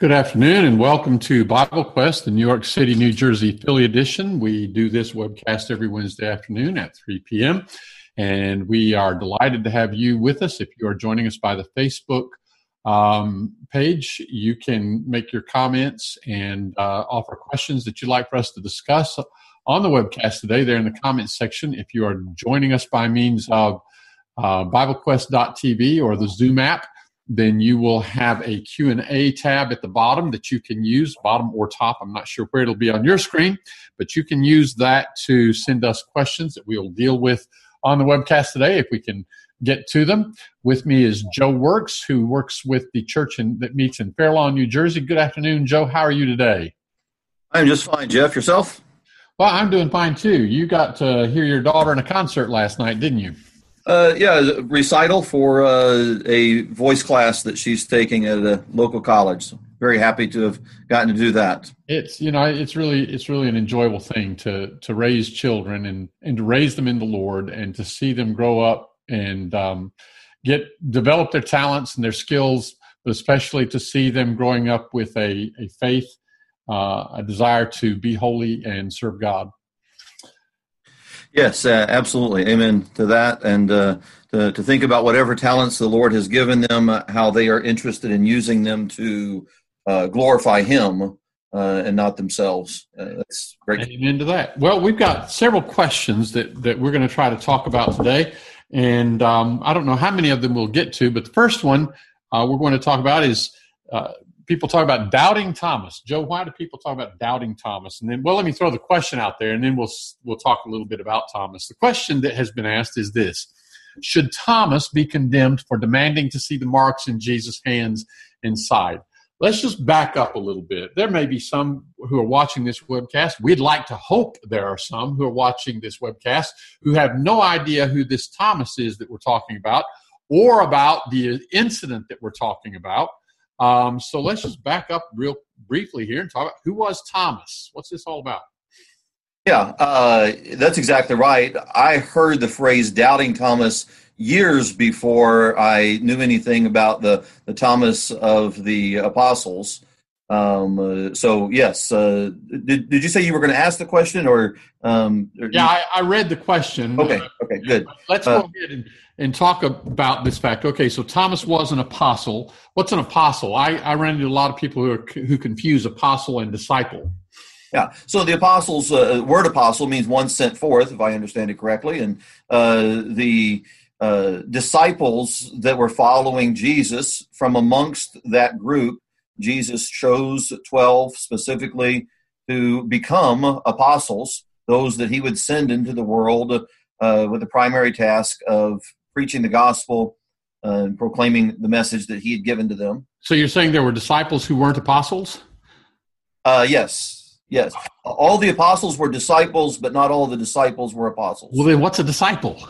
Good afternoon and welcome to Bible Quest, the New York City, New Jersey Philly edition. We do this webcast every Wednesday afternoon at 3 p.m. And we are delighted to have you with us. If you are joining us by the Facebook um, page, you can make your comments and uh, offer questions that you'd like for us to discuss on the webcast today there in the comments section. If you are joining us by means of uh, BibleQuest.tv or the Zoom app, then you will have a q&a tab at the bottom that you can use bottom or top. I'm not sure where it'll be on your screen but you can use that to send us questions that we'll deal with on the webcast today if we can get to them. With me is joe works who works with the church in, that meets in fair lawn new jersey. Good afternoon joe. How are you today? I'm just fine jeff. Yourself? Well i'm doing fine too. You got to hear your daughter in a concert last night didn't you uh, yeah, recital for uh, a voice class that she's taking at a local college. Very happy to have gotten to do that. It's you know it's really it's really an enjoyable thing to to raise children and and to raise them in the Lord and to see them grow up and um, get develop their talents and their skills, but especially to see them growing up with a a faith, uh, a desire to be holy and serve God. Yes, uh, absolutely. Amen to that. And uh, to, to, think about whatever talents the Lord has given them, uh, how they are interested in using them to uh, glorify Him uh, and not themselves. Uh, that's great. Amen to that. Well, we've got several questions that, that we're going to try to talk about today. And um, I don't know how many of them we'll get to, but the first one we're going to talk about is people talk about doubting Thomas. Joe, why do people talk about doubting Thomas? And then, well, let me throw the question out there, and then we'll we'll talk a little bit about Thomas. The question that has been asked is this: Should Thomas be condemned for demanding to see the marks in Jesus' hands and side? Let's just back up a little bit. There may be some who are watching this webcast. We'd like to hope there are some who are watching this webcast who have no idea who this Thomas is that we're talking about or about the incident that we're talking about. Um, so let's just back up real briefly here and talk about who was Thomas. What's this all about? Yeah, uh, that's exactly right. I heard the phrase "doubting Thomas" years before I knew anything about the the Thomas of the apostles. Um, uh, so yes, uh, did, did you say you were going to ask the question or? Um, or yeah, I, I, read the question. Okay, okay, good. Let's go uh, ahead and, and talk about this fact. Okay, so Thomas was an apostle. What's an apostle? I, I ran into a lot of people who are, who confuse apostle and disciple. Yeah, so the apostles uh, word apostle means one sent forth, if I understand it correctly, and uh, the uh, disciples that were following Jesus from amongst that group Jesus chose 12 specifically to become apostles, those that he would send into the world uh, with the primary task of preaching the gospel uh, and proclaiming the message that he had given to them. So you're saying there were disciples who weren't apostles? Uh, yes, yes. All the apostles were disciples, but not all the disciples were apostles. Well, then what's a disciple?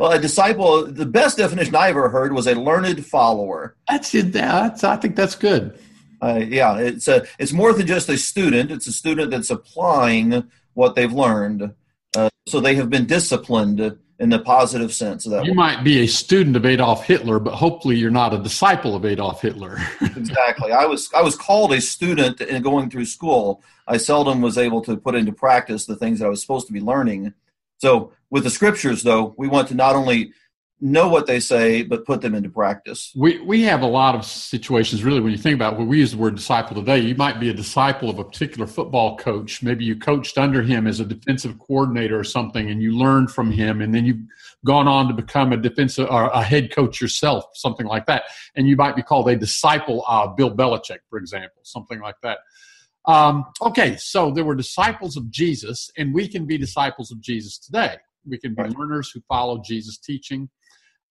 Well, a disciple, the best definition I ever heard was a learned follower. That's it. That's, I think that's good. Uh, yeah, it's a, it's more than just a student. It's a student that's applying what they've learned. Uh, so they have been disciplined in the positive sense of that. You might be a student of Adolf Hitler, but hopefully you're not a disciple of Adolf Hitler. exactly. I was I was called a student in going through school. I seldom was able to put into practice the things that I was supposed to be learning. So with the scriptures, though, we want to not only know what they say, but put them into practice. We we have a lot of situations, really, when you think about it, we use the word disciple today, you might be a disciple of a particular football coach. Maybe you coached under him as a defensive coordinator or something, and you learned from him, and then you've gone on to become a defensive or a head coach yourself, something like that. And you might be called a disciple of Bill Belichick, for example, something like that. Um, okay, so there were disciples of Jesus, and we can be disciples of Jesus today. We can be right. learners who follow Jesus' teaching.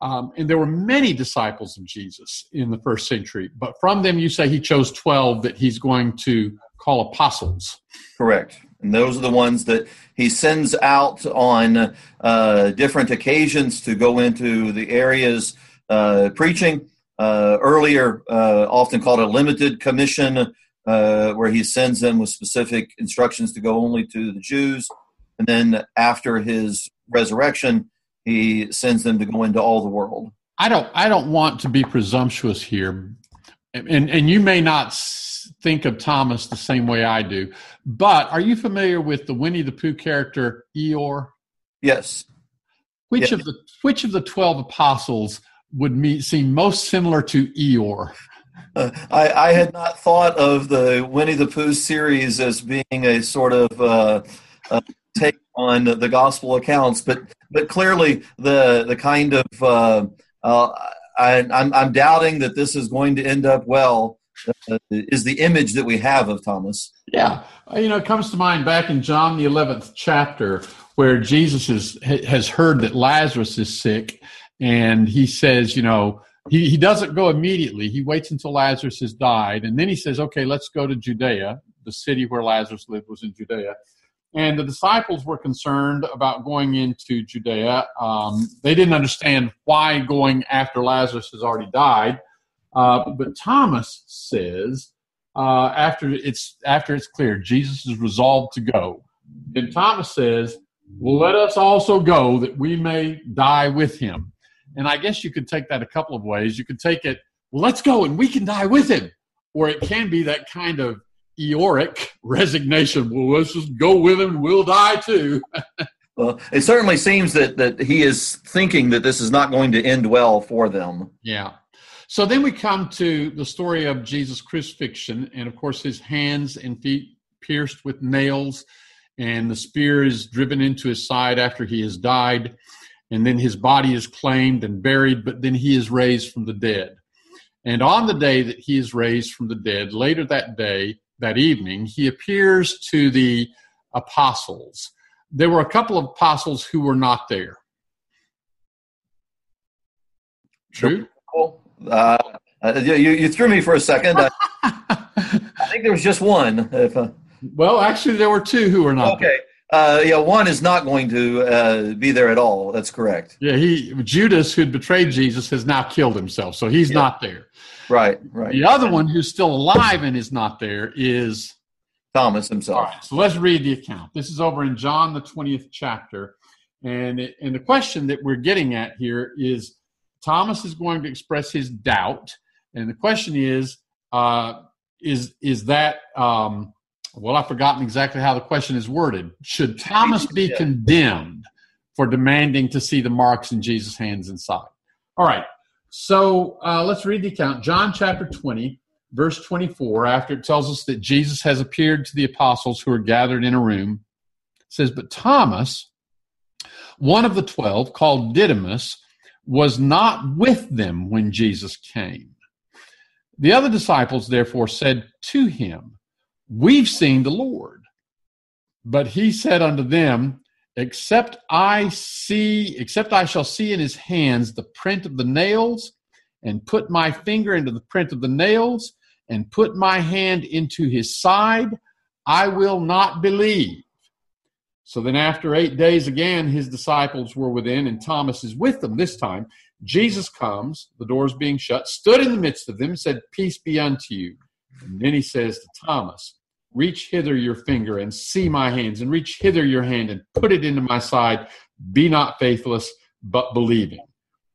Um, and there were many disciples of Jesus in the first century, but from them you say he chose 12 that he's going to call apostles. Correct. And those are the ones that he sends out on uh, different occasions to go into the areas uh, preaching. Uh, earlier, uh, often called a limited commission, uh, where he sends them with specific instructions to go only to the Jews. And then after his resurrection, he sends them to go into all the world. I don't I don't want to be presumptuous here, and and you may not think of Thomas the same way I do, but are you familiar with the Winnie the Pooh character Eeyore? Yes. Which yes. of the which of the twelve apostles would meet, seem most similar to Eeyore? Uh, I, I, had not thought of the Winnie the Pooh series as being a sort of uh, uh, take on the gospel accounts, but but clearly the the kind of uh, I, am I'm, I'm doubting that this is going to end up well. Is the image that we have of Thomas? Yeah, you know, it comes to mind back in John the eleventh chapter where Jesus is, has heard that Lazarus is sick, and he says, you know, he, he doesn't go immediately. He waits until Lazarus has died, and then he says, okay, let's go to Judea. The city where Lazarus lived was in Judea. And the disciples were concerned about going into Judea. Um, they didn't understand why going after Lazarus has already died. Uh, but Thomas says, uh, after it's after it's clear Jesus is resolved to go, then Thomas says, "Well, let us also go that we may die with him." And I guess you could take that a couple of ways. You could take it, well, let's go and we can die with him. Or it can be that kind of Eeyoric resignation. Well, let's just go with him and we'll die too. well, it certainly seems that, that he is thinking that this is not going to end well for them. Yeah. So then we come to the story of Jesus' crucifixion, and of course, his hands and feet pierced with nails, and the spear is driven into his side after he has died and then his body is claimed and buried, but then he is raised from the dead. And on the day that he is raised from the dead, later that day, that evening, he appears to the apostles. There were a couple of apostles who were not there. True? Uh, uh, you, you threw me for a second. I, I think there was just one. If, uh, well, actually, there were two who were not okay. There. Uh, yeah, one is not going to uh, be there at all. That's correct. Yeah, he Judas, who betrayed Jesus, has now killed himself, so he's yeah. not there. Right, right. The other one who's still alive and is not there is Thomas himself. All right, so let's read the account. This is over in John the twentieth chapter, and it, and the question that we're getting at here is Thomas is going to express his doubt, and the question is, uh, is is that um, well, I've forgotten exactly how the question is worded. Should Thomas be condemned for demanding to see the marks in Jesus' hands and side? All right. So uh, let's read the account. John chapter 20, verse 24, after it tells us that Jesus has appeared to the apostles who are gathered in a room, says, But Thomas, one of the twelve, called Didymus, was not with them when Jesus came. The other disciples therefore said to him, We've seen the Lord. But he said unto them, Except I see, except I shall see in his hands the print of the nails, and put my finger into the print of the nails, and put my hand into his side, I will not believe. So then, after eight days again, his disciples were within, and Thomas is with them this time. Jesus comes, the doors being shut, stood in the midst of them, said, Peace be unto you. And then he says to Thomas, Reach hither your finger and see my hands, and reach hither your hand and put it into my side. Be not faithless, but believing.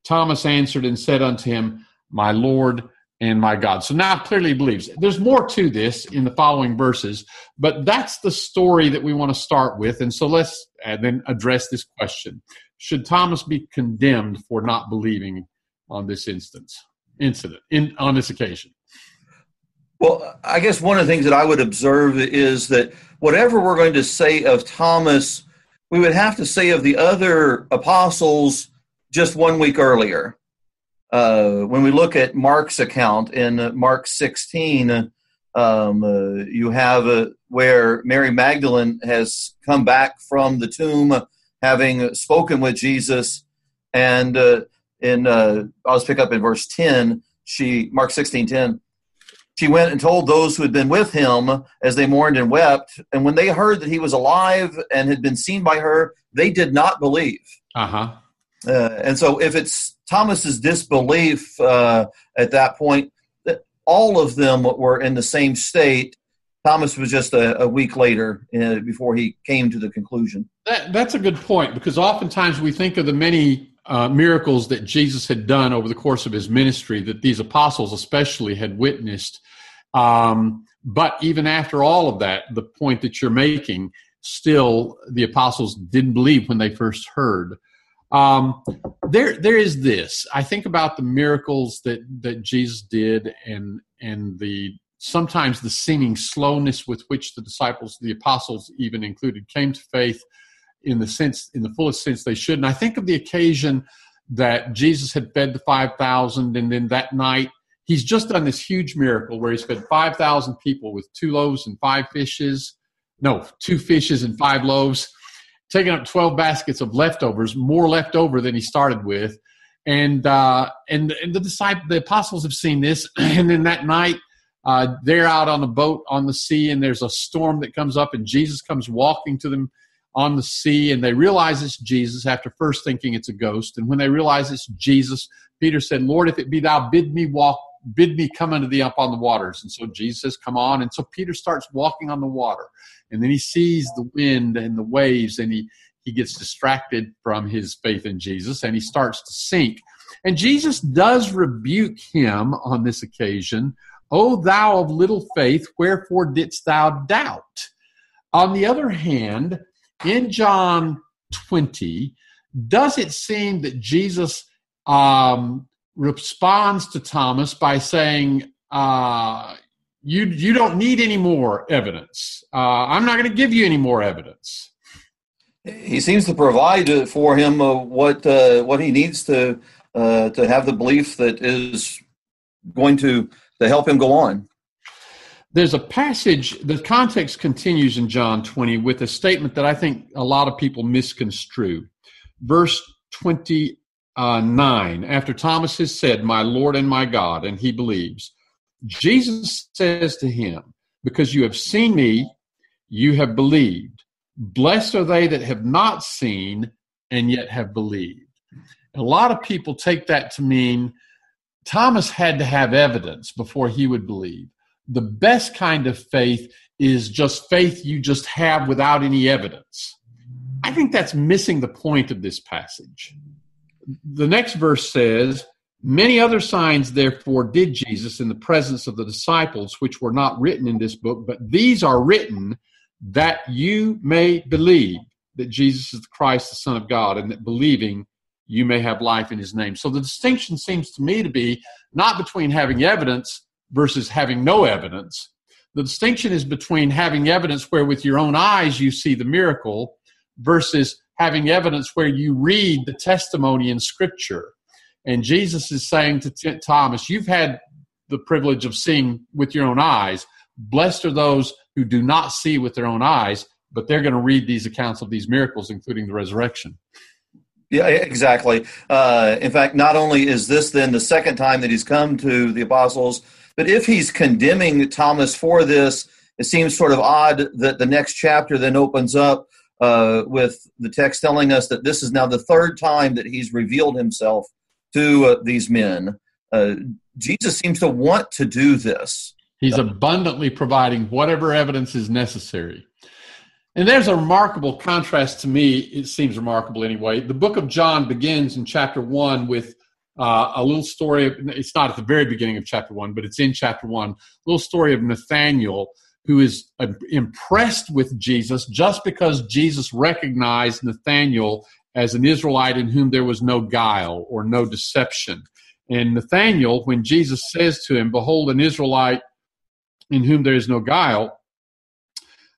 Thomas answered and said unto him, My Lord and my God. So now clearly believes. There's more to this in the following verses, but that's the story that we want to start with. And so let's uh, then address this question Should Thomas be condemned for not believing on this instance, incident, in, on this occasion? Well, I guess one of the things that I would observe is that whatever we're going to say of Thomas, we would have to say of the other apostles just one week earlier. Uh, when we look at Mark's account in Mark 16, um, uh, you have uh, where Mary Magdalene has come back from the tomb having spoken with Jesus. And uh, in, uh, I'll just pick up in verse 10, she, Mark 16, 10, she went and told those who had been with him as they mourned and wept. And when they heard that he was alive and had been seen by her, they did not believe. Uh-huh. Uh, and so, if it's Thomas's disbelief uh, at that point, that all of them were in the same state. Thomas was just a, a week later uh, before he came to the conclusion. That, that's a good point because oftentimes we think of the many uh, miracles that Jesus had done over the course of his ministry that these apostles, especially, had witnessed. Um, but even after all of that, the point that you're making, still the apostles didn't believe when they first heard. Um, there, there is this. I think about the miracles that that Jesus did, and and the sometimes the seeming slowness with which the disciples, the apostles, even included, came to faith in the sense, in the fullest sense they should. And I think of the occasion that Jesus had fed the five thousand, and then that night he's just done this huge miracle where he's fed five thousand people with two loaves and five fishes. No, two fishes and five loaves taking up 12 baskets of leftovers, more left over than he started with. And uh, and, and the disciple, the apostles have seen this. And then that night, uh, they're out on a boat on the sea, and there's a storm that comes up, and Jesus comes walking to them on the sea, and they realize it's Jesus after first thinking it's a ghost. And when they realize it's Jesus, Peter said, Lord, if it be thou, bid me walk, bid me come unto thee up on the waters. And so Jesus says, Come on. And so Peter starts walking on the water and then he sees the wind and the waves and he he gets distracted from his faith in Jesus and he starts to sink and Jesus does rebuke him on this occasion o thou of little faith wherefore didst thou doubt on the other hand in John 20 does it seem that Jesus um, responds to Thomas by saying, uh, you you don't need any more evidence. Uh, I'm not going to give you any more evidence. He seems to provide for him uh, what uh, what he needs to uh, to have the belief that is going to to help him go on. There's a passage. The context continues in John 20 with a statement that I think a lot of people misconstrue. Verse 29. Uh, after Thomas has said, "My Lord and my God," and he believes. Jesus says to him, Because you have seen me, you have believed. Blessed are they that have not seen and yet have believed. A lot of people take that to mean Thomas had to have evidence before he would believe. The best kind of faith is just faith you just have without any evidence. I think that's missing the point of this passage. The next verse says, Many other signs, therefore, did Jesus in the presence of the disciples, which were not written in this book, but these are written that you may believe that Jesus is the Christ, the Son of God, and that believing you may have life in his name. So the distinction seems to me to be not between having evidence versus having no evidence. The distinction is between having evidence where with your own eyes you see the miracle versus having evidence where you read the testimony in Scripture and Jesus is saying to T- Thomas, You've had the privilege of seeing with your own eyes. Blessed are those who do not see with their own eyes, but they're going to read these accounts of these miracles, including the resurrection. Yeah, exactly. Uh, in fact, not only is this then the second time that he's come to the apostles, but if he's condemning Thomas for this, it seems sort of odd that the next chapter then opens up uh, with the text telling us that this is now the third time that he's revealed himself to uh, these men. Uh, Jesus seems to want to do this. He's abundantly providing whatever evidence is necessary. And there's a remarkable contrast to me, it seems remarkable anyway. The book of John begins in chapter 1 with uh, a little story. Of, it's not at the very beginning of chapter 1, but it's in chapter 1. A little story of Nathanael who is uh, impressed with Jesus just because Jesus recognized Nathanael as an Israelite in whom there was no guile or no deception. And Nathanael, when Jesus says to him, Behold, an Israelite in whom there is no guile,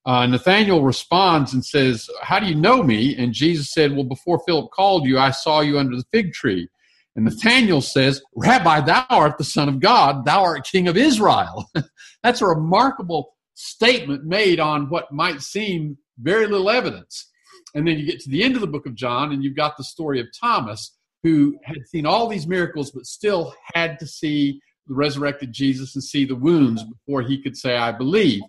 uh, Nathanael responds and says, How do you know me? And Jesus said, Well, before Philip called you, I saw you under the fig tree. And Nathanael says, Rabbi, thou art the Son of God, thou art King of Israel. That's a remarkable statement made on what might seem very little evidence. And then you get to the end of the book of John, and you've got the story of Thomas, who had seen all these miracles, but still had to see the resurrected Jesus and see the wounds before he could say, I believe.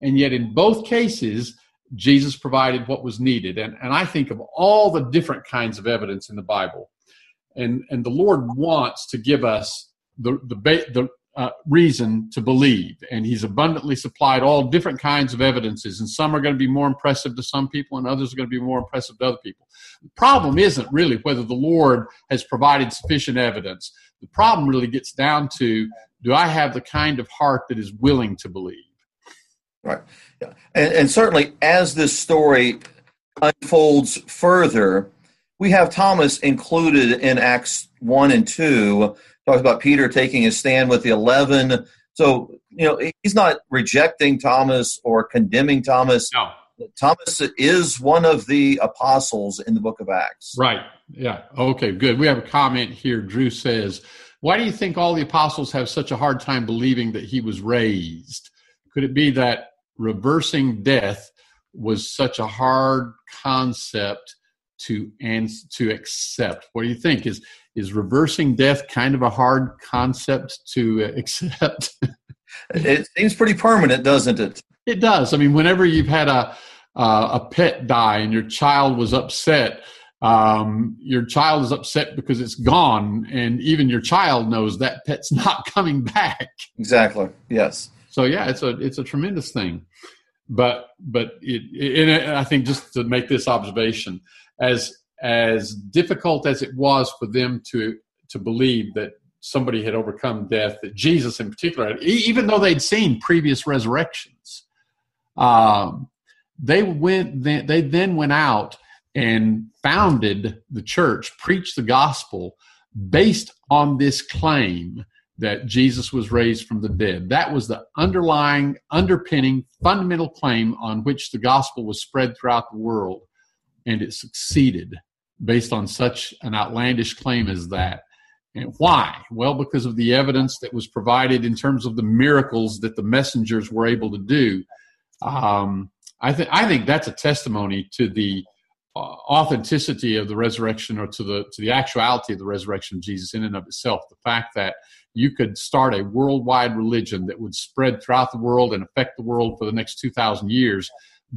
And yet, in both cases, Jesus provided what was needed. And, and I think of all the different kinds of evidence in the Bible. And, and the Lord wants to give us the, the, the uh, reason to believe, and he's abundantly supplied all different kinds of evidences, and some are going to be more impressive to some people, and others are going to be more impressive to other people. The problem isn't really whether the Lord has provided sufficient evidence. The problem really gets down to do I have the kind of heart that is willing to believe? Right. Yeah. And, and certainly, as this story unfolds further, we have Thomas included in Acts 1 and 2. Talks about Peter taking his stand with the 11. So, you know, he's not rejecting Thomas or condemning Thomas. No. Thomas is one of the apostles in the book of Acts. Right. Yeah. Okay, good. We have a comment here. Drew says, Why do you think all the apostles have such a hard time believing that he was raised? Could it be that reversing death was such a hard concept to and to accept? What do you think? Is is reversing death kind of a hard concept to accept? it seems pretty permanent, doesn't it? It does. I mean, whenever you've had a uh, a pet die and your child was upset, um, your child is upset because it's gone, and even your child knows that pet's not coming back. Exactly. Yes. So yeah, it's a it's a tremendous thing, but but it, it I think just to make this observation, as as difficult as it was for them to to believe that somebody had overcome death, that Jesus in particular, even though they'd seen previous resurrections, um, they went they then went out and founded the church, preached the gospel based on this claim that Jesus was raised from the dead. That was the underlying, underpinning, fundamental claim on which the gospel was spread throughout the world. And it succeeded based on such an outlandish claim as that. And why? Well, because of the evidence that was provided in terms of the miracles that the messengers were able to do. Um, I think I think that's a testimony to the uh, authenticity of the resurrection, or to the to the actuality of the resurrection of Jesus in and of itself. The fact that you could start a worldwide religion that would spread throughout the world and affect the world for the next two thousand years,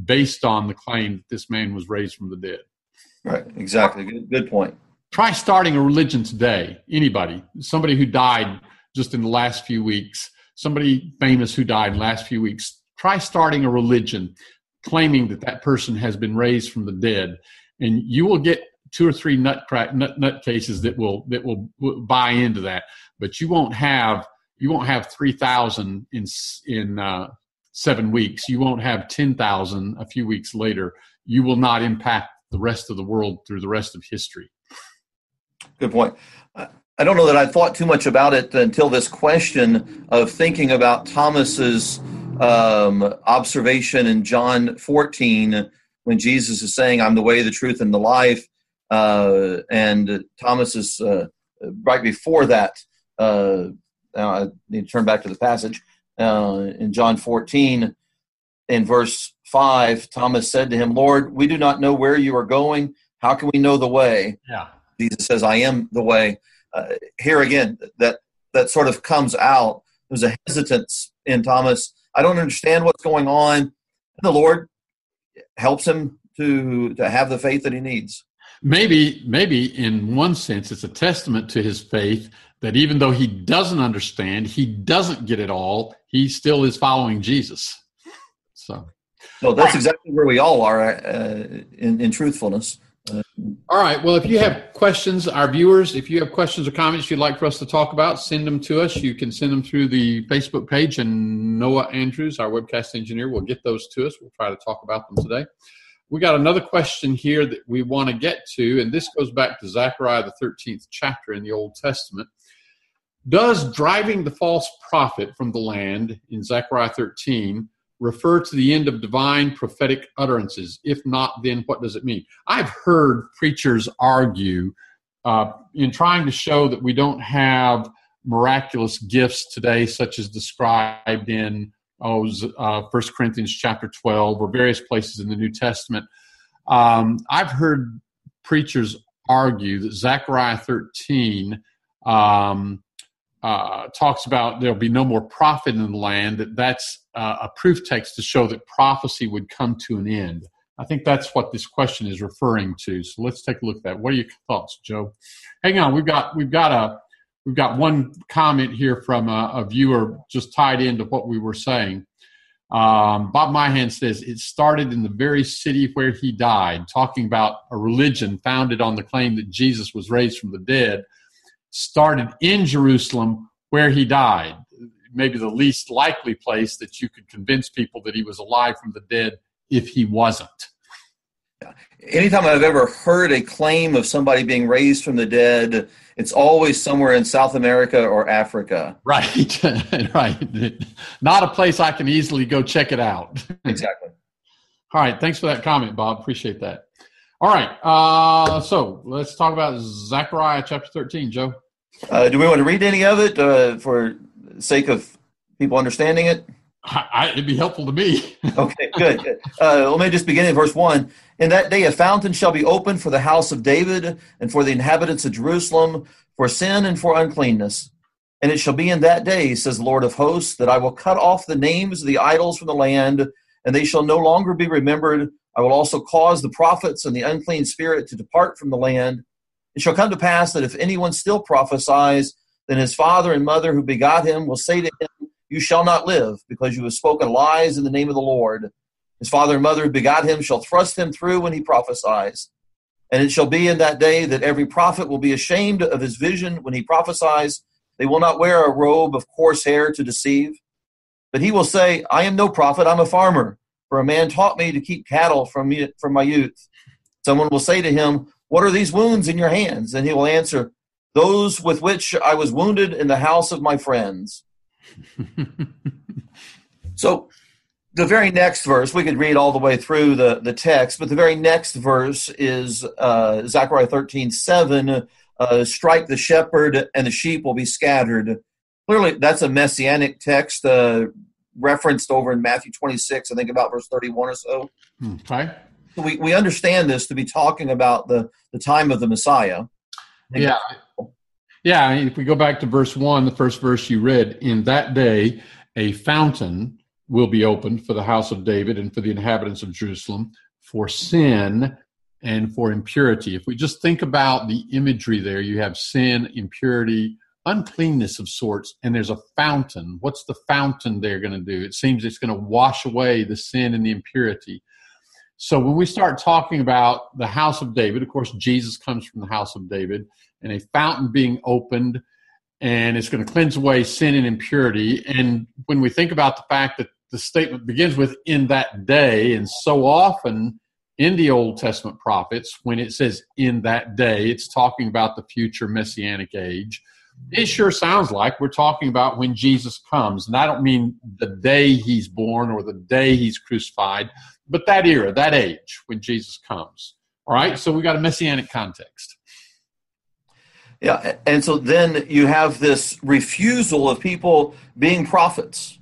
based on the claim that this man was raised from the dead. Right. Exactly. Good, good point. Try starting a religion today. Anybody, somebody who died just in the last few weeks, somebody famous who died in the last few weeks. Try starting a religion claiming that that person has been raised from the dead, and you will get two or three nut crack nut, nut cases that will that will, buy into that, but you won't have you won't have three thousand in in uh, seven weeks. You won't have ten thousand a few weeks later. You will not impact the rest of the world through the rest of history. Good point. I don't know that I thought too much about it until this question of thinking about Thomas's um, observation in John 14 when Jesus is saying, I'm the way, the truth, and the life. Uh, and Thomas is uh, right before that. Uh, I need to turn back to the passage. Uh, in John 14, in verse 5, Thomas said to him, Lord, we do not know where you are going. How can we know the way? Yeah. Jesus says, I am the way. Uh, here again, that, that sort of comes out. There's a hesitance in Thomas I don't understand what's going on. And the Lord helps him to to have the faith that he needs. Maybe, maybe in one sense, it's a testament to his faith that even though he doesn't understand, he doesn't get it all. He still is following Jesus. So, no, that's exactly where we all are uh, in, in truthfulness. All right. Well, if you have questions, our viewers, if you have questions or comments you'd like for us to talk about, send them to us. You can send them through the Facebook page, and Noah Andrews, our webcast engineer, will get those to us. We'll try to talk about them today. We got another question here that we want to get to, and this goes back to Zechariah, the 13th chapter in the Old Testament. Does driving the false prophet from the land in Zechariah 13 refer to the end of divine prophetic utterances? If not, then what does it mean? I've heard preachers argue uh, in trying to show that we don't have miraculous gifts today, such as described in oh, uh, 1 Corinthians chapter 12 or various places in the New Testament. Um, I've heard preachers argue that Zechariah 13 um, uh, talks about there'll be no more prophet in the land, that that's uh, a proof text to show that prophecy would come to an end. I think that's what this question is referring to. So let's take a look at that. What are your thoughts, Joe? Hang on, we've got we've got a we've got one comment here from a, a viewer just tied into what we were saying. Um, Bob Myhan says it started in the very city where he died, talking about a religion founded on the claim that Jesus was raised from the dead, started in Jerusalem where he died. Maybe the least likely place that you could convince people that he was alive from the dead if he wasn't. Anytime I've ever heard a claim of somebody being raised from the dead, it's always somewhere in South America or Africa. Right, right. Not a place I can easily go check it out. Exactly. All right. Thanks for that comment, Bob. Appreciate that. All right. Uh, so let's talk about Zechariah chapter 13, Joe. Uh, do we want to read any of it uh, for sake of people understanding it? I, I, it'd be helpful to me. okay, good. Uh, let me just begin in verse 1. In that day, a fountain shall be opened for the house of David and for the inhabitants of Jerusalem, for sin and for uncleanness. And it shall be in that day, says the Lord of hosts, that I will cut off the names of the idols from the land, and they shall no longer be remembered. I will also cause the prophets and the unclean spirit to depart from the land. It shall come to pass that if anyone still prophesies, then his father and mother who begot him will say to him, You shall not live, because you have spoken lies in the name of the Lord. His father and mother who begot him shall thrust him through when he prophesies. And it shall be in that day that every prophet will be ashamed of his vision when he prophesies. They will not wear a robe of coarse hair to deceive. But he will say, I am no prophet, I'm a farmer. For a man taught me to keep cattle from, me, from my youth. Someone will say to him, What are these wounds in your hands? And he will answer, Those with which I was wounded in the house of my friends. so the very next verse, we could read all the way through the, the text, but the very next verse is uh, Zechariah 13 7. Uh, strike the shepherd and the sheep will be scattered. Clearly, that's a messianic text uh, referenced over in Matthew 26, I think about verse 31 or so. Hmm, okay. So we, we understand this to be talking about the, the time of the Messiah. Yeah. Yeah. I mean, if we go back to verse 1, the first verse you read, in that day, a fountain will be opened for the house of David and for the inhabitants of Jerusalem for sin and for impurity. If we just think about the imagery there, you have sin, impurity, uncleanness of sorts, and there's a fountain. What's the fountain they're going to do? It seems it's going to wash away the sin and the impurity. So when we start talking about the house of David, of course, Jesus comes from the house of David, and a fountain being opened, and it's going to cleanse away sin and impurity. And when we think about the fact that the statement begins with in that day and so often in the old testament prophets when it says in that day it's talking about the future messianic age it sure sounds like we're talking about when jesus comes. And i don't mean the day he's born or the day he's crucified but that era that age when jesus comes. All right? So we got a messianic context. Yeah and so then you have this refusal of people being prophets.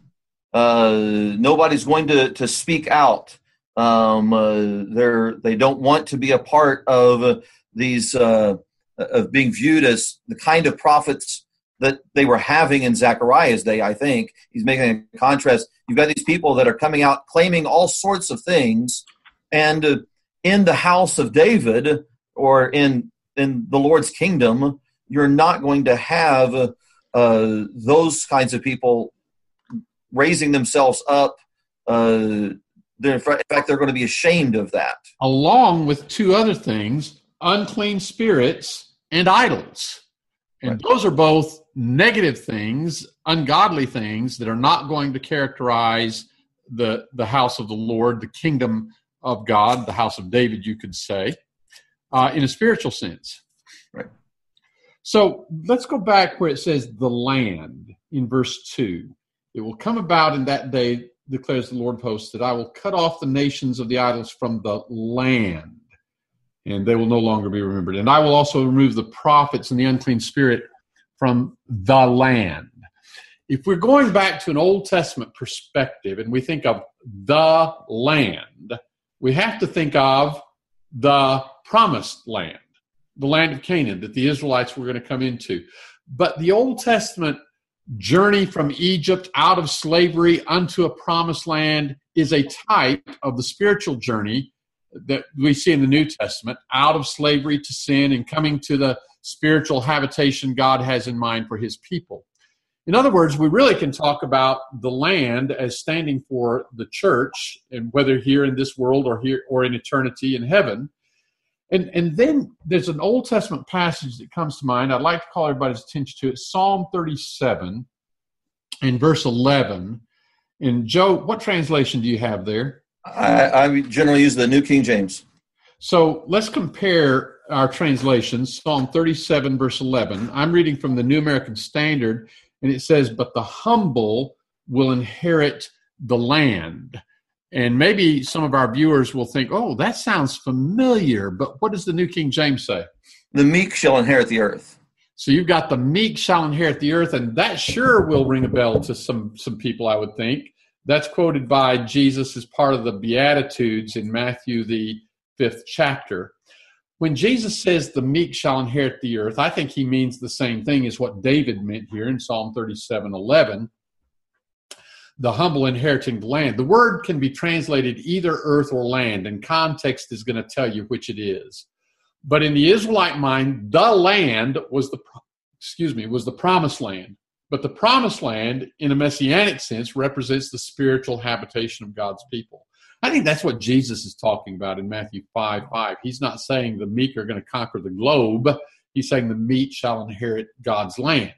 Uh, nobody's going to, to speak out. Um, uh, they're, they don't want to be a part of these, uh, of being viewed as the kind of prophets that they were having in Zechariah's day, I think. He's making a contrast. You've got these people that are coming out claiming all sorts of things, and uh, in the house of David or in, in the Lord's kingdom, you're not going to have uh, those kinds of people raising themselves up. Uh, in fact, they're going to be ashamed of that. Along with two other things unclean spirits and idols. And right. those are both negative things, ungodly things that are not going to characterize the, the house of the Lord, the kingdom of God, the house of David, you could say, uh, in a spiritual sense. Right. So let's go back where it says the land in verse 2. It will come about in that day, declares the Lord of hosts, that I will cut off the nations of the idols from the land, and they will no longer be remembered. And I will also remove the prophets and the unclean spirit from the land. If we're going back to an Old Testament perspective and we think of the land, we have to think of the promised land, the land of Canaan that the Israelites were going to come into. But the Old Testament journey from Egypt out of slavery unto a promised land is a type of the spiritual journey that we see in the New Testament out of slavery to sin and coming to the spiritual habitation God has in mind for his people. In other words, we really can talk about the land as standing for the church, and whether here in this world or here or in eternity in heaven. And, and then there's an Old Testament passage that comes to mind. I'd like to call everybody's attention to it Psalm 37 in verse 11. And Joe, what translation do you have there? I, I generally use the New King James. So let's compare our translations. Psalm 37, verse 11. I'm reading from the New American Standard, and it says, But the humble will inherit the land. And maybe some of our viewers will think, oh, that sounds familiar, but what does the New King James say? The meek shall inherit the earth. So you've got the meek shall inherit the earth, and that sure will ring a bell to some, some people, I would think. That's quoted by Jesus as part of the Beatitudes in Matthew, the fifth chapter. When Jesus says the meek shall inherit the earth, I think he means the same thing as what David meant here in Psalm 37 11 the humble inheriting the land. The word can be translated either earth or land, and context is going to tell you which it is. But in the Israelite mind, the land was the excuse me was the promised land. But the promised land, in a messianic sense, represents the spiritual habitation of God's people. I think that's what Jesus is talking about in Matthew 5 5. He's not saying the meek are going to conquer the globe, he's saying the meek shall inherit God's land.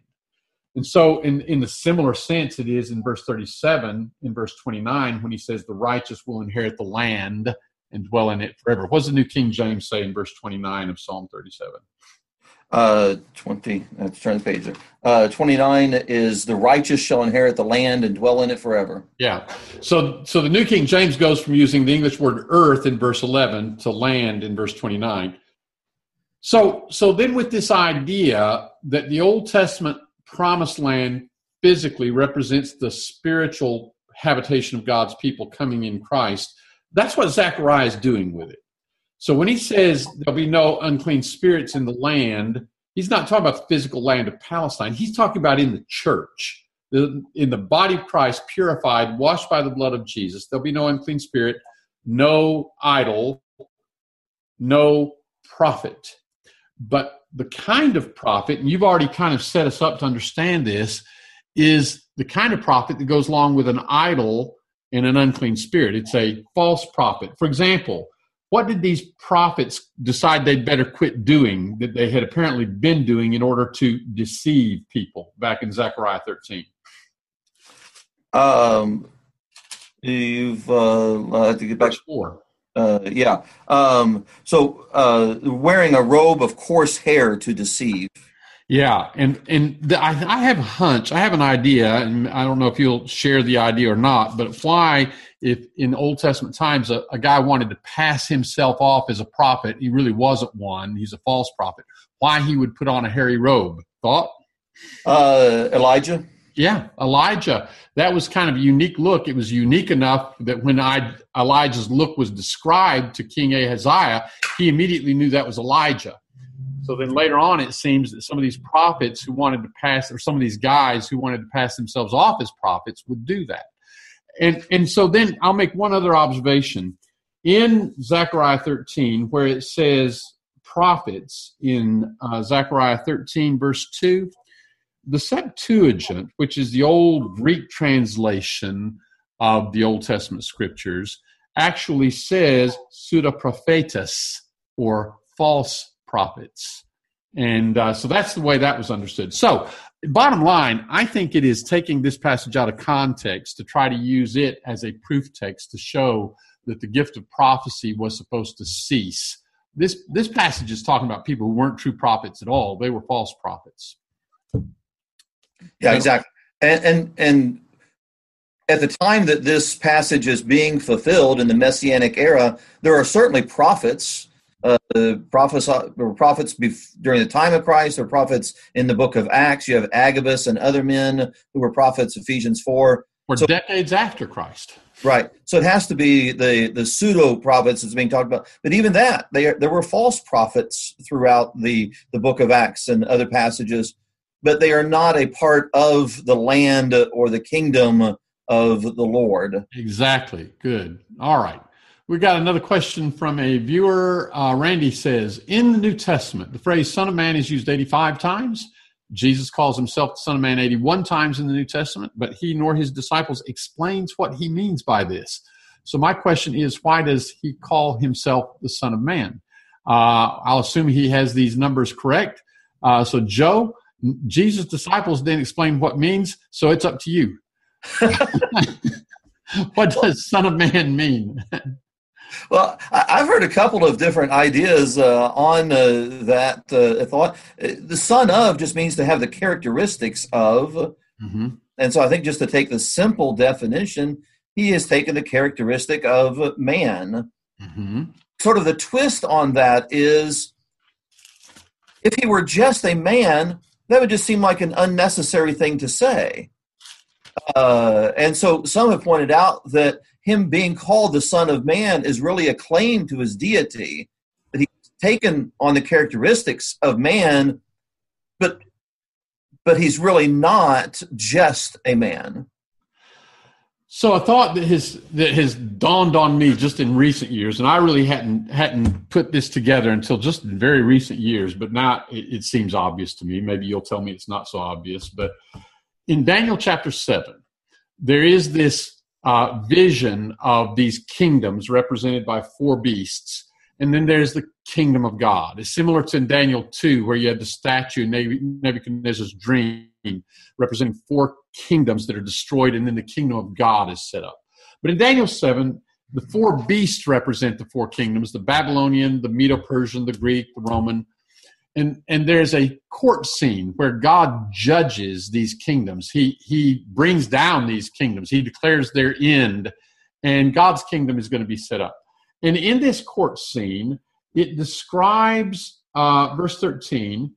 And so, in, in the similar sense, it is in verse 37, in verse 29, when he says, The righteous will inherit the land and dwell in it forever. What does the New King James say in verse 29 of Psalm 37? Uh, 20, let's turn the page. There. Uh, 29 is the righteous shall inherit the land and dwell in it forever. Yeah. So, so the New King James goes from using the English word earth in verse 11 to land in verse 29. So, so then with this idea that the Old Testament promised land physically represents the spiritual habitation of God's people coming in Christ. That's what Zechariah is doing with it. So when he says there'll be no unclean spirits in the land, he's not talking about the physical land of Palestine. He's talking about in the church, in the body of Christ, purified, washed by the blood of Jesus. There'll be no unclean spirit, no idol, no prophet. But the kind of prophet, and you've already kind of set us up to understand this, is the kind of prophet that goes along with an idol and an unclean spirit. It's a false prophet. For example, what did these prophets decide they'd better quit doing that they had apparently been doing in order to deceive people back in Zechariah 13? Um, you've uh, I have to get back. Verse 4. Uh, yeah. Um, so uh, wearing a robe of coarse hair to deceive. Yeah, and and the, I, I have a hunch, I have an idea, and I don't know if you'll share the idea or not. But why, if in Old Testament times a, a guy wanted to pass himself off as a prophet, he really wasn't one; he's a false prophet. Why he would put on a hairy robe? Thought? Uh, Elijah. Yeah, Elijah. That was kind of a unique look. It was unique enough that when I, Elijah's look was described to King Ahaziah, he immediately knew that was Elijah. So then later on, it seems that some of these prophets who wanted to pass, or some of these guys who wanted to pass themselves off as prophets, would do that. And and so then I'll make one other observation in Zechariah 13, where it says prophets in uh, Zechariah 13 verse 2 the Septuagint, which is the old Greek translation of the Old Testament scriptures, actually says pseudoprophetas or false prophets. And uh, so that's the way that was understood. So, bottom line, I think it is taking this passage out of context to try to use it as a proof text to show that the gift of prophecy was supposed to cease. This, this passage is talking about people who weren't true prophets at all, they were false prophets. Yeah, exactly. And, and and at the time that this passage is being fulfilled in the messianic era, there are certainly prophets. Uh, prophets there were prophets bef- during the time of Christ. There were prophets in the book of Acts. You have Agabus and other men who were prophets. Ephesians four. Or so, decades after Christ. Right. So it has to be the the pseudo prophets that's being talked about. But even that, they, there were false prophets throughout the the book of Acts and other passages but they are not a part of the land or the kingdom of the Lord. Exactly. Good. All right. We got another question from a viewer. Uh, Randy says, in the New Testament, the phrase "Son of Man" is used 85 times. Jesus calls himself the Son of Man 81 times in the New Testament, but he nor his disciples explains what he means by this. So my question is, why does he call himself the Son of Man? Uh, I'll assume he has these numbers correct. Uh, so Joe, Jesus' disciples didn't explain what means, so it's up to you. what does Son of Man mean? Well, I've heard a couple of different ideas uh, on uh, that uh, thought. Uh, the son of just means to have the characteristics of. Mm-hmm. And so I think just to take the simple definition, he has taken the characteristic of man. Mm-hmm. Sort of the twist on that is if he were just a man, that would just seem like an unnecessary thing to say. Uh, and so some have pointed out that him being called the Son of Man is really a claim to his deity, that he's taken on the characteristics of man, but but he's really not just a man. So a thought that has that has dawned on me just in recent years, and I really hadn't hadn't put this together until just in very recent years, but now it, it seems obvious to me. Maybe you'll tell me it's not so obvious, but in Daniel chapter seven, there is this uh, vision of these kingdoms represented by four beasts. And then there's the kingdom of God. It's similar to in Daniel 2, where you had the statue, Nebuchadnezzar's dream, representing four kingdoms that are destroyed, and then the kingdom of God is set up. But in Daniel 7, the four beasts represent the four kingdoms the Babylonian, the Medo Persian, the Greek, the Roman, and and there's a court scene where God judges these kingdoms. He he brings down these kingdoms. He declares their end, and God's kingdom is going to be set up. And in this court scene, it describes uh, verse 13,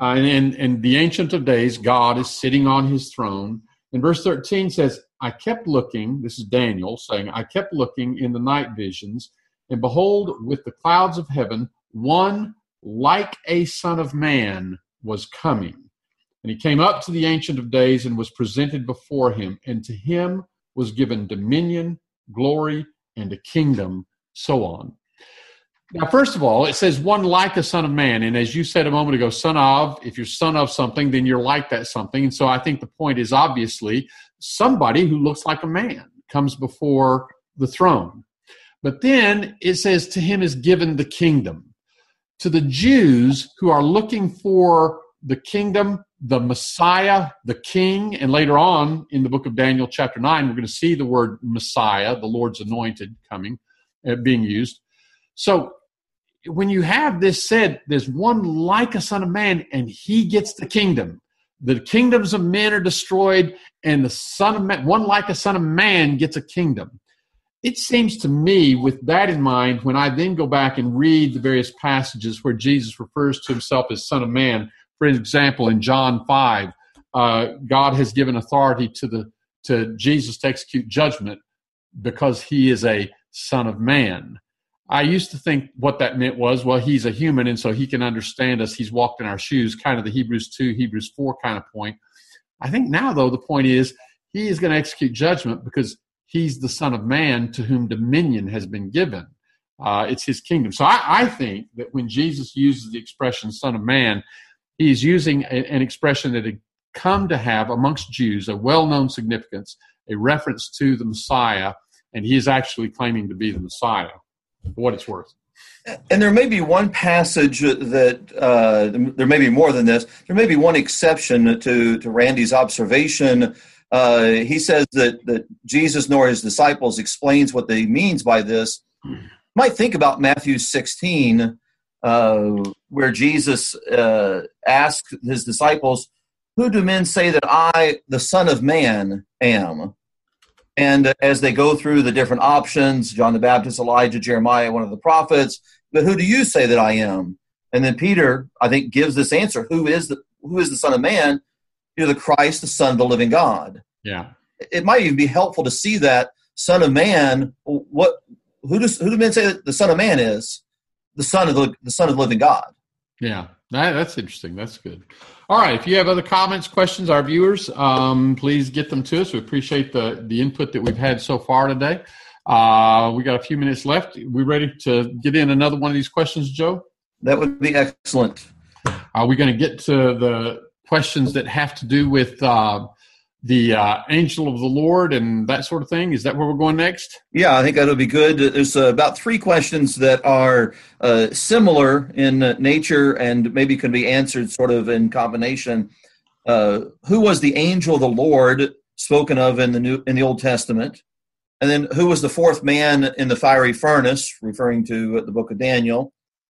uh, and and the Ancient of Days, God is sitting on His throne. And verse 13 says, "I kept looking." This is Daniel saying, "I kept looking in the night visions, and behold, with the clouds of heaven, one." Like a son of man was coming. And he came up to the Ancient of Days and was presented before him, and to him was given dominion, glory, and a kingdom, so on. Now, first of all, it says one like a son of man. And as you said a moment ago, son of, if you're son of something, then you're like that something. And so I think the point is obviously somebody who looks like a man comes before the throne. But then it says to him is given the kingdom to the Jews who are looking for the kingdom, the Messiah, the King, and later on in the book of Daniel, chapter 9, we're going to see the word Messiah, the Lord's anointed, coming, uh, being used. So when you have this said, there's one like a son of man, and he gets the kingdom. The kingdoms of men are destroyed, and the son of man, one like a son of man, gets a kingdom it seems to me, with that in mind, when I then go back and read the various passages where Jesus refers to himself as Son of Man, for example, in John 5, uh, God has given authority to, the, to Jesus to execute judgment because he is a Son of Man. I used to think what that meant was, well, he's a human and so he can understand us. He's walked in our shoes, kind of the Hebrews 2, Hebrews 4 kind of point. I think now, though, the point is he is going to execute judgment because he's the Son of Man to whom dominion has been given. Uh, it's his kingdom. So I, I, think that when Jesus uses the expression Son of Man, he's using a, an expression that had come to have amongst Jews a well known significance, a reference to the Messiah, and he is actually claiming to be the Messiah, for what it's worth. And there may be one passage that uh, there may be more than this. There may be one exception to to Randy's observation uh, he says that, that Jesus nor his disciples explains what he means by this. might think about Matthew 16, uh, where Jesus uh, asks his disciples, Who do men say that I, the Son of Man, am? And as they go through the different options, John the Baptist, Elijah, Jeremiah, one of the prophets, but who do you say that I am? And then Peter, I think, gives this answer: Who is the who is the Son of Man? You're the Christ, the Son of the living God. Yeah. It might even be helpful to see that Son of Man. What? Who does who do men say that the Son of Man is? The Son of the the Son of the living God. Yeah, that, that's interesting. That's good. All right. If you have other comments, questions, our viewers, um, please get them to us. We appreciate the the input that we've had so far today. Uh, we got a few minutes left. We ready to get in another one of these questions, Joe? That would be excellent. Are we going to get to the questions that have to do with uh, the uh, angel of the Lord and that sort of thing? Is that where we're going next? Yeah, I think that'll be good. There's uh, about three questions that are uh, similar in nature and maybe can be answered sort of in combination. Uh, who was the angel of the Lord spoken of in the New in the Old Testament? And then who was the fourth man in the fiery furnace, referring to the book of Daniel,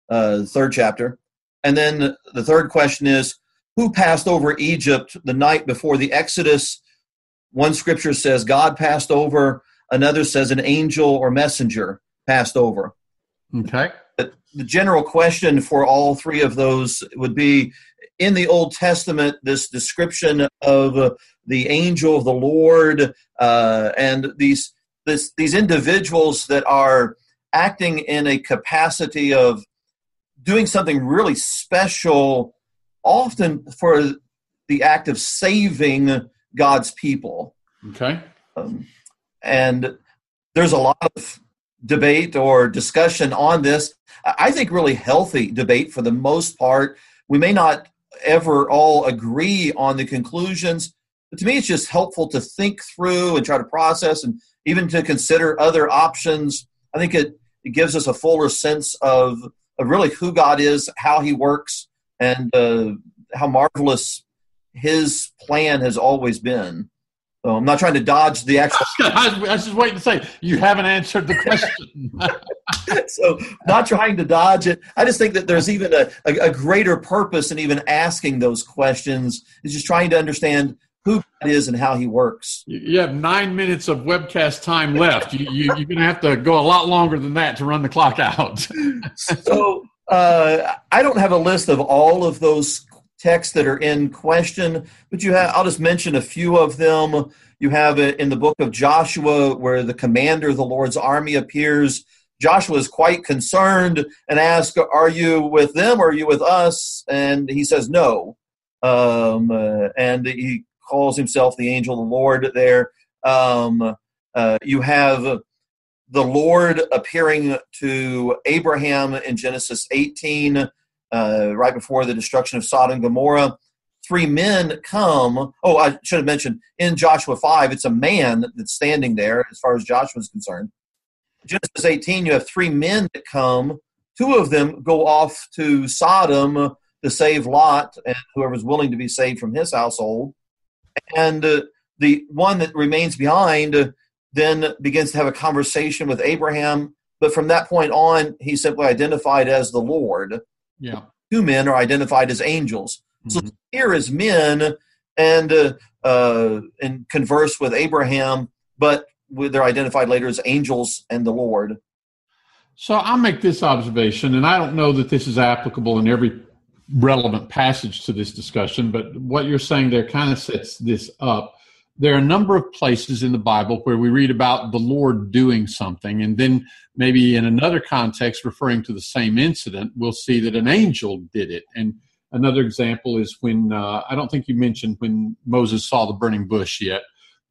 uh, third chapter? And then the third question is who passed over Egypt the night before the Exodus? One scripture says God passed over, another says an angel or messenger passed over. Okay. The general question for all three of those would be in the Old Testament, this description of the angel of the Lord uh, and these this, these individuals that are acting in a capacity of doing something really special often for the act of saving God's people. Okay. Um, and there's a lot of debate or discussion on this. I think really healthy debate for the most part. We may not ever all agree on the conclusions, but to me, it's just helpful to think through and try to process and even to consider other options. I think it, it gives us a fuller sense of, of really who God is, how He works, and uh, how marvelous his plan has always been. So I'm not trying to dodge the actual. I was just waiting to say you haven't answered the question. so not trying to dodge it. I just think that there's even a, a, a, greater purpose in even asking those questions. Is just trying to understand who God is and how He works. You have nine minutes of webcast time left. You, you, you're going to have to go a lot longer than that to run the clock out. so uh, I don't have a list of all of those texts that are in question, but you have. I'll just mention a few of them. You have it in the book of Joshua, where the commander of the Lord's army appears. Joshua is quite concerned and asks, "Are you with them? or Are you with us?" And he says, "No." Um, uh, and he calls himself the angel of the Lord. There, um, uh, you have the Lord appearing to Abraham in Genesis 18, uh, right before the destruction of Sodom and Gomorrah. Three men come. Oh, I should have mentioned in Joshua 5, it's a man that's standing there as far as Joshua is concerned. Genesis 18, you have three men that come. Two of them go off to Sodom to save Lot and whoever's willing to be saved from his household. And uh, the one that remains behind then begins to have a conversation with Abraham. But from that point on, he's simply identified as the Lord. Yeah. Two men are identified as angels. Mm-hmm. So here is men and uh, uh, and converse with Abraham, but they're identified later as angels and the Lord. So I'll make this observation, and I don't know that this is applicable in every relevant passage to this discussion, but what you're saying there kind of sets this up there are a number of places in the Bible where we read about the Lord doing something, and then maybe in another context referring to the same incident, we'll see that an angel did it. And another example is when uh, I don't think you mentioned when Moses saw the burning bush yet,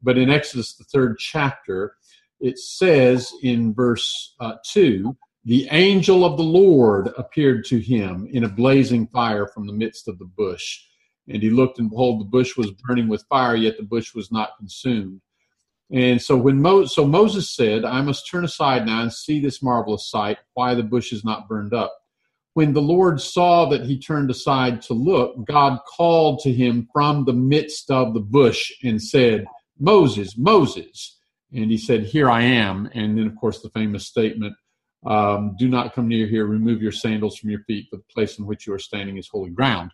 but in Exodus, the third chapter, it says in verse uh, 2 the angel of the Lord appeared to him in a blazing fire from the midst of the bush. And he looked, and behold, the bush was burning with fire, yet the bush was not consumed. And so when Mo- so Moses said, I must turn aside now and see this marvelous sight, why the bush is not burned up. When the Lord saw that he turned aside to look, God called to him from the midst of the bush and said, Moses, Moses. And he said, Here I am. And then, of course, the famous statement, um, Do not come near here, remove your sandals from your feet, for the place in which you are standing is holy ground.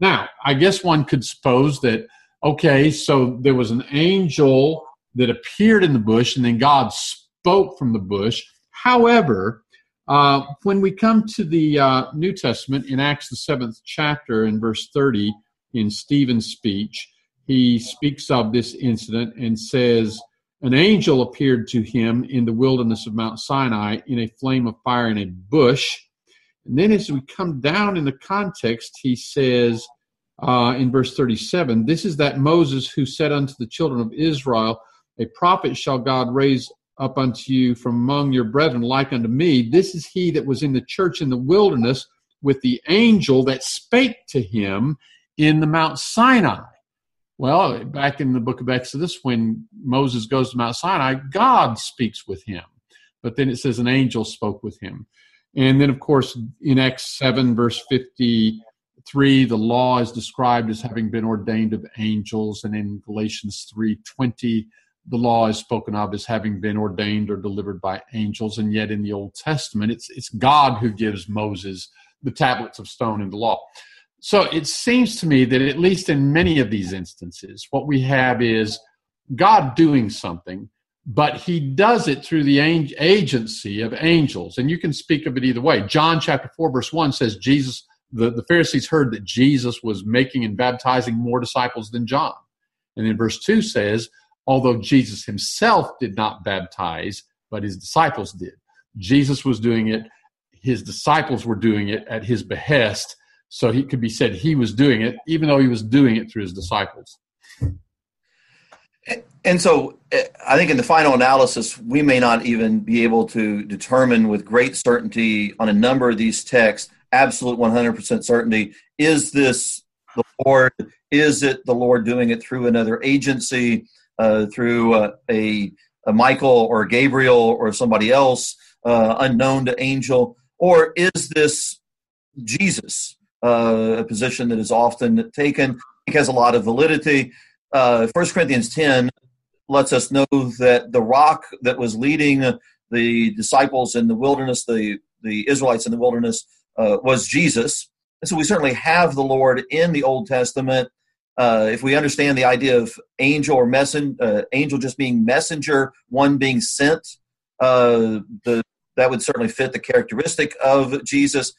Now, I guess one could suppose that, okay, so there was an angel that appeared in the bush and then God spoke from the bush. However, uh, when we come to the uh, New Testament in Acts, the seventh chapter, in verse 30, in Stephen's speech, he speaks of this incident and says, An angel appeared to him in the wilderness of Mount Sinai in a flame of fire in a bush. And then as we come down in the context, he says uh, in verse 37 This is that Moses who said unto the children of Israel, A prophet shall God raise up unto you from among your brethren, like unto me. This is he that was in the church in the wilderness with the angel that spake to him in the Mount Sinai. Well, back in the book of Exodus, when Moses goes to Mount Sinai, God speaks with him. But then it says an angel spoke with him. And then, of course, in Acts 7, verse 53, the law is described as having been ordained of angels. And in Galatians 3 20, the law is spoken of as having been ordained or delivered by angels. And yet in the Old Testament, it's, it's God who gives Moses the tablets of stone and the law. So it seems to me that at least in many of these instances, what we have is God doing something, but he does it through the agency of angels. And you can speak of it either way. John chapter 4, verse 1 says Jesus, the, the Pharisees heard that Jesus was making and baptizing more disciples than John. And then verse 2 says, although Jesus himself did not baptize, but his disciples did. Jesus was doing it, his disciples were doing it at his behest so he could be said he was doing it, even though he was doing it through his disciples. And so I think in the final analysis, we may not even be able to determine with great certainty on a number of these texts, absolute 100% certainty, is this the Lord? Is it the Lord doing it through another agency, uh, through uh, a, a, Michael or Gabriel or somebody else uh, unknown to angel? Or is this Jesus? uh, a position that is often taken. It has a lot of validity. Uh, 1 Corinthians 10 lets us know that the rock that was leading the disciples in the wilderness, the, the Israelites in the wilderness, uh, was Jesus. And so we certainly have the Lord in the Old Testament. Uh, if we understand the idea of angel or messenger, uh, angel just being messenger, one being sent, uh, the, that would certainly fit the characteristic of Jesus.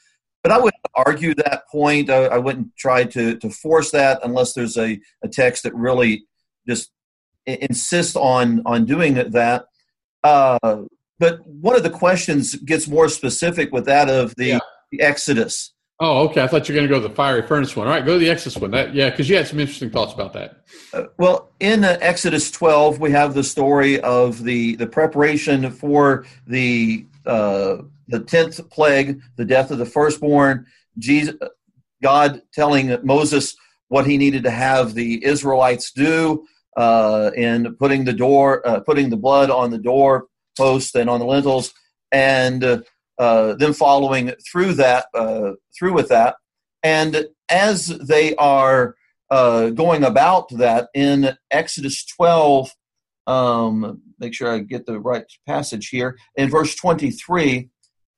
But I wouldn't argue that point. I, I wouldn't try to, to force that unless there's a, a text that really just insists on, on doing that. Uh, but one of the questions gets more specific with that of the, yeah. the Exodus. Oh, okay. I thought you were going to go to the fiery furnace one. All right, go to the Exodus one. That, yeah, because you had some interesting thoughts about that. Uh, well, in uh, Exodus 12, we have the story of the the preparation for the uh, the tenth plague, the death of the firstborn, Jesus, God telling Moses what he needed to have the Israelites do uh, in putting the door, uh, putting the blood on the door post and on the lintels, and uh, then following through that, uh, through with that, and as they are uh, going about that in Exodus 12, um, make sure I get the right passage here. In verse 23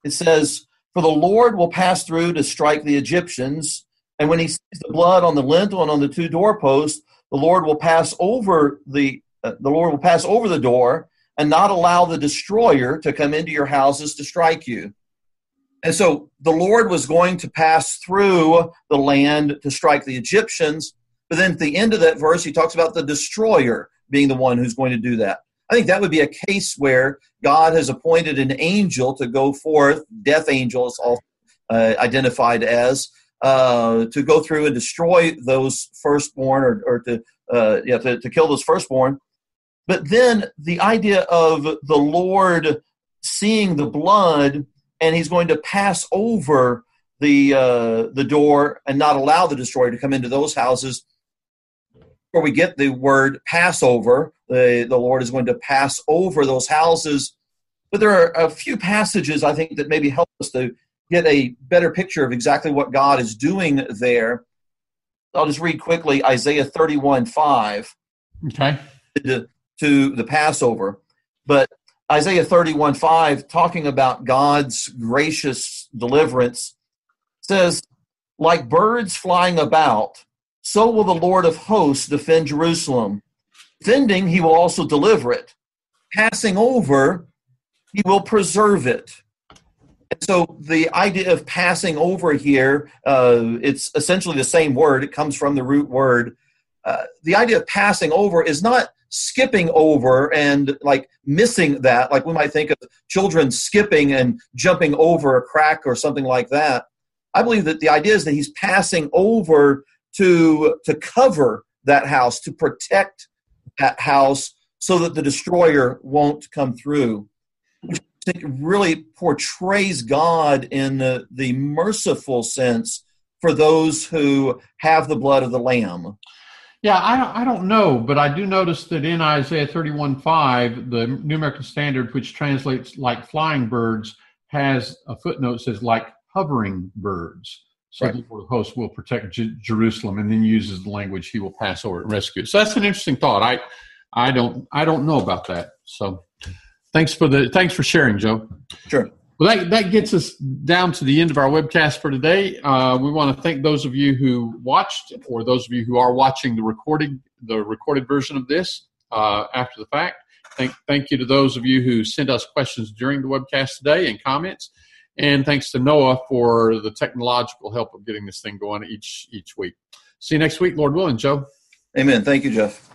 it says, For the Lord will pass through to strike the Egyptians, and when he sees the blood on the lintel and on the two doorposts, the Lord will pass over the uh, the Lord will pass over the door and not allow the destroyer to come into your houses to strike you. And so the Lord was going to pass through the land to strike the Egyptians, but then at the end of that verse, he talks about the destroyer being the one who's going to do that. I think that would be a case where God has appointed an angel to go forth, death angels, also uh, identified as, uh, to go through and destroy those firstborn or, or to, uh, yeah, to, to kill those firstborn. But then the idea of the Lord seeing the blood and he's going to pass over the, uh, the door and not allow the destroyer to come into those houses where we get the word Passover. The, the Lord is going to pass over those houses. But there are a few passages I think that maybe help us to get a better picture of exactly what God is doing there. I'll just read quickly Isaiah 31 5. Okay. To, to the Passover. But Isaiah 31 5, talking about God's gracious deliverance, says, Like birds flying about, so will the Lord of hosts defend Jerusalem. Defending, he will also deliver it. Passing over, he will preserve it. And so the idea of passing over here, uh, it's essentially the same word. It comes from the root word. Uh, the idea of passing over is not skipping over and like missing that, like we might think of children skipping and jumping over a crack or something like that. I believe that the idea is that he's passing over to to cover that house, to protect that house so that the destroyer won't come through. Which I think really portrays God in the, the merciful sense for those who have the blood of the Lamb. Yeah, I, I don't know, but I do notice that in Isaiah 31 5, the New American Standard, which translates like flying birds, has a footnote says like hovering birds. So right. the host will protect J- Jerusalem, and then uses the language "He will pass over and rescue." So that's an interesting thought. I, I don't, I don't know about that. So, thanks for the, thanks for sharing, Joe. Sure. Well, that, that gets us down to the end of our webcast for today. Uh, we want to thank those of you who watched, or those of you who are watching the recording, the recorded version of this uh, after the fact. Thank thank you to those of you who sent us questions during the webcast today and comments, and thanks to Noah for the technological help of getting this thing going each each week. See you next week, Lord willing, Joe. Amen. Thank you, Jeff.